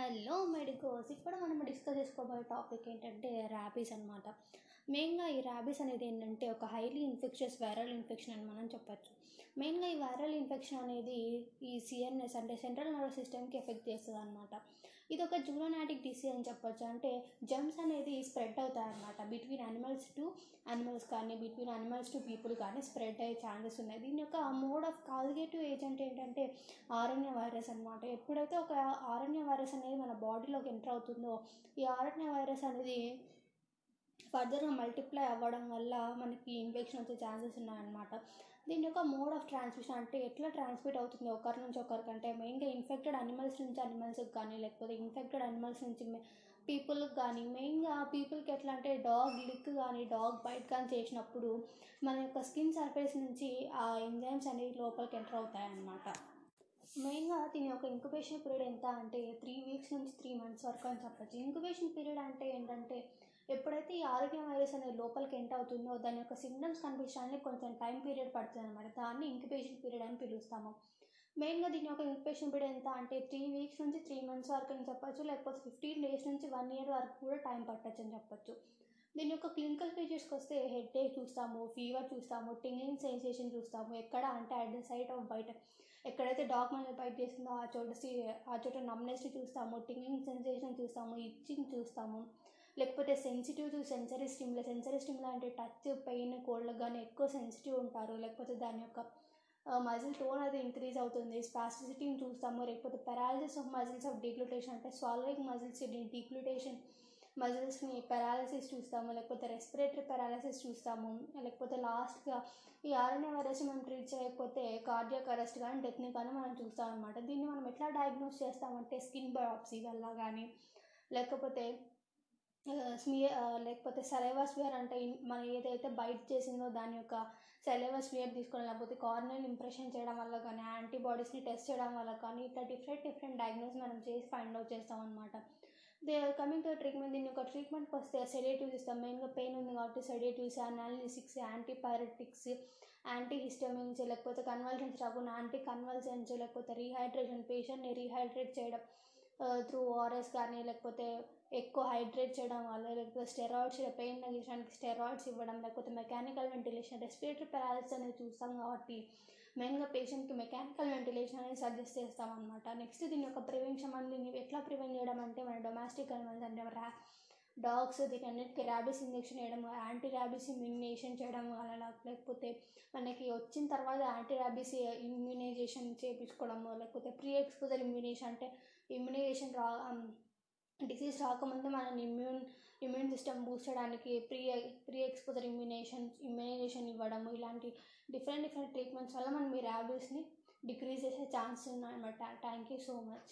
Hello medicos ఇప్పుడు మనం discuss చేసుకోబోయే టాపిక్ ఏంటంటే ర్యాబీస్ అనమాట మెయిన్గా ఈ ర్యాబీస్ అనేది ఏంటంటే ఒక హైలీ ఇన్ఫెక్షియస్ వైరల్ ఇన్ఫెక్షన్ అని మనం చెప్పొచ్చు. మెయిన్గా ఈ వైరల్ ఇన్ఫెక్షన్ అనేది ఈ సిఎన్ఎస్ అంటే సెంట్రల్ నర్వస్ సిస్టమ్కి ఎఫెక్ట్ చేస్తుంది అనమాట ఇది ఒక జూనోనాటిక్ డిసీజ్ అని చెప్పొచ్చు. అంటే జమ్స్ అనేది స్ప్రెడ్ అవుతాయి అనమాట బిట్వీన్ అనిమల్స్ టు అనిమల్స్ కానీ బిట్వీన్ అనిమల్స్ టు పీపుల్ కానీ స్ప్రెడ్ అయ్యే ఛాన్సెస్ ఉన్నాయి. దీని యొక్క మోడ్ ఆఫ్ కాల్గేటివ్ ఏజెంట్ ఏంటంటే ఆర్ఎన్ఏ వైరస్ అనమాట ఎప్పుడైతే ఒక ఆర్ఎన్ఏ వైరస్ అనేది బాడీలోకి ఎంటర్ అవుతుందో ఈ ఆర్ఎన్ఏ వైరస్ అనేది ఫర్దర్గా మల్టిప్లై అవ్వడం వల్ల మనకి ఇన్ఫెక్షన్ వచ్చే ఛాన్సెస్ ఉన్నాయన్నమాట. దీని యొక్క మోడ్ ఆఫ్ ట్రాన్స్మిషన్ అంటే ఎట్లా ట్రాన్స్మిట్ అవుతుంది? ఒకరి నుంచి ఒకరికంటే మెయిన్గా ఇన్ఫెక్టెడ్ అనిమల్స్ నుంచి అనిమల్స్కి కానీ లేకపోతే ఇన్ఫెక్టెడ్ అనిమల్స్ నుంచి పీపుల్కి కానీ మెయిన్గా పీపుల్కి ఎట్లా అంటే డాగ్ లిక్ కానీ డాగ్ బైట్ కానీ చేసినప్పుడు మన యొక్క స్కిన్ సర్ఫేస్ నుంచి ఆ ఎంజైమ్స్ అనేవి లోపలికి ఎంటర్ అవుతాయి అన్నమాట మెయిన్గా దీని యొక్క ఇంక్యుబేషన్ పీరియడ్ ఎంత అంటే త్రీ వీక్స్ నుంచి త్రీ మంత్స్ వరకు అని చెప్పచ్చు. ఇంక్యుబేషన్ పీరియడ్ అంటే ఏంటంటే ఎప్పుడైతే ఈ ఆరోగ్య వైరస్ అనేది లోపలికి ఎంటర్ అవుతుందో దాని యొక్క సిమ్టమ్స్ కనిపించడానికి కొంచెం టైం పీరియడ్ పడుతుంది అనమాట దాన్ని ఇంక్యుబేషన్ పీరియడ్ అని పిలుస్తాము. మెయిన్గా దీని యొక్క ఇంక్యుబేషన్ పీరియడ్ ఎంత అంటే త్రీ వీక్స్ నుంచి త్రీ మంత్స్ వరకు అని చెప్పొచ్చు లేకపోతే ఫిఫ్టీన్ డేస్ నుంచి వన్ ఇయర్ వరకు కూడా టైం పట్టచ్చు అని చెప్పచ్చు. దీని యొక్క క్లినికల్ ఫీచర్స్కి వస్తే హెడ్ ఏక్ చూస్తాము ఫీవర్ చూస్తాము టింగింగ్ సెన్సేషన్ చూస్తాము. ఎక్కడ అంటే అట్ ద సైట్ ఆఫ్ బయట. ఎక్కడైతే డాగ్ మనల్ని బయట చేస్తుందో ఆ చోట ఆ చోట నమ్నెస్ చూస్తాము టింగింగ్ సెన్సేషన్ చూస్తాము ఇచ్చింగ్ చూస్తాము. లేకపోతే sensitive sensory stimuli sensory stimuli అంటే టచ్ పెయిన్ కోల్డ్ కానీ ఎక్కువ సెన్సిటివ్ ఉంటారు. లేకపోతే దాని యొక్క మజిల్ టోన్ అది ఇంక్రీజ్ అవుతుంది. స్పాస్టిసిటీని చూస్తాము. లేకపోతే paralysis of muscles of deglutition అంటే స్వాల్వింగ్ మజిల్స్ డీగ్లూటేషన్ మజిల్స్ని పెరాలసిస్ చూస్తాము లేకపోతే రెస్పిరేటరీ పెరాలసిస్ చూస్తాము లేకపోతే లాస్ట్గా ఈ ఆర్ఎన్ఏ వైరస్ మనం ట్రీట్ చేయకపోతే కార్డియాక్ అరెస్ట్ కానీ డెత్ని కానీ మనం చూస్తాం అనమాట దీన్ని మనం ఎట్లా డయాగ్నోస్ చేస్తామంటే స్కిన్ బయాప్సీ వల్ల కానీ లేకపోతే స్మియర్ లేకపోతే సెలైవా స్మియర్ అంటే మనం ఏదైతే బైట్ చేసిందో దాని యొక్క సెలైవా స్మియర్ తీసుకోవడం లేకపోతే కార్నల్ ఇంప్రెషన్ చేయడం వల్ల కానీ యాంటీబాడీస్ని టెస్ట్ చేయడం వల్ల కానీ ఇట్లా డిఫరెంట్ డిఫరెంట్ డయాగ్నోస్ మనం చేసి ఫైండ్ అవుట్ చేస్తాం అనమాట దే కమింగ్ టు ట్రీట్మెంట్ దీని యొక్క ట్రీట్మెంట్కి వస్తే సెడేటివ్స్ ఇస్తాం మెయిన్గా పెయిన్ ఉంది కాబట్టి sedatives analgesics antipyretics anti histamines లేకపోతే కన్వల్షన్స్ రాకుండా యాంటీ కన్వల్సెన్స్ లేకపోతే రీహైడ్రేషన్ పేషెంట్ని రీహైడ్రేట్ చేయడం త్రూ ఓఆర్ఎస్ కానీ లేకపోతే ఎక్కువ హైడ్రేట్ చేయడం వల్ల లేకపోతే స్టెరాయిడ్స్ పెయిన్ తగ్గించడానికి స్టెరాయిడ్స్ ఇవ్వడం లేకపోతే మెకానికల్ వెంటిలేషన్ రెస్పిరేటరీ పారాలిసిస్ అనేది చూస్తాం కాబట్టి మెయిన్గా పేషెంట్కి మెకానికల్ వెంటిలేషన్ అనేది సజెస్ట్ చేస్తాం అనమాట నెక్స్ట్ దీని యొక్క ప్రివెన్షన్ మనం దీన్ని ఎట్లా ప్రివెంట్ చేయడం అంటే మన డొమెస్టిక్ అనిమల్స్ అంటే ర్యా డాగ్స్ దీని అన్నిటికీ ర్యాబీస్ ఇంజెక్షన్ వేయడం యాంటీ ర్యాబీస్ ఇమ్యూనేషన్ చేయడం వల్ల లేకపోతే మనకి వచ్చిన తర్వాత యాంటీ ర్యాబీస్ ఇమ్యునైజేషన్ చేయించుకోవడము లేకపోతే ప్రీ ఎక్స్పోజర్ ఇమ్యూనేషన్ అంటే ఇమ్యూనైజేషన్ రా డిసీజ్ రాకముందే మనం ఇమ్యూన్ ఇమ్యూన్ సిస్టమ్ బూస్ట్ చేయడానికి pre pre exposure immunisation immunisation ఇవ్వడం ఇలాంటి డిఫరెంట్ డిఫరెంట్ ట్రీట్మెంట్స్ వల్ల మనం ఈ ర్యాబీస్ని డిక్రీజ్ చేసే ఛాన్స్ ఉన్నాయన్నమాట థ్యాంక్ యూ సో మచ్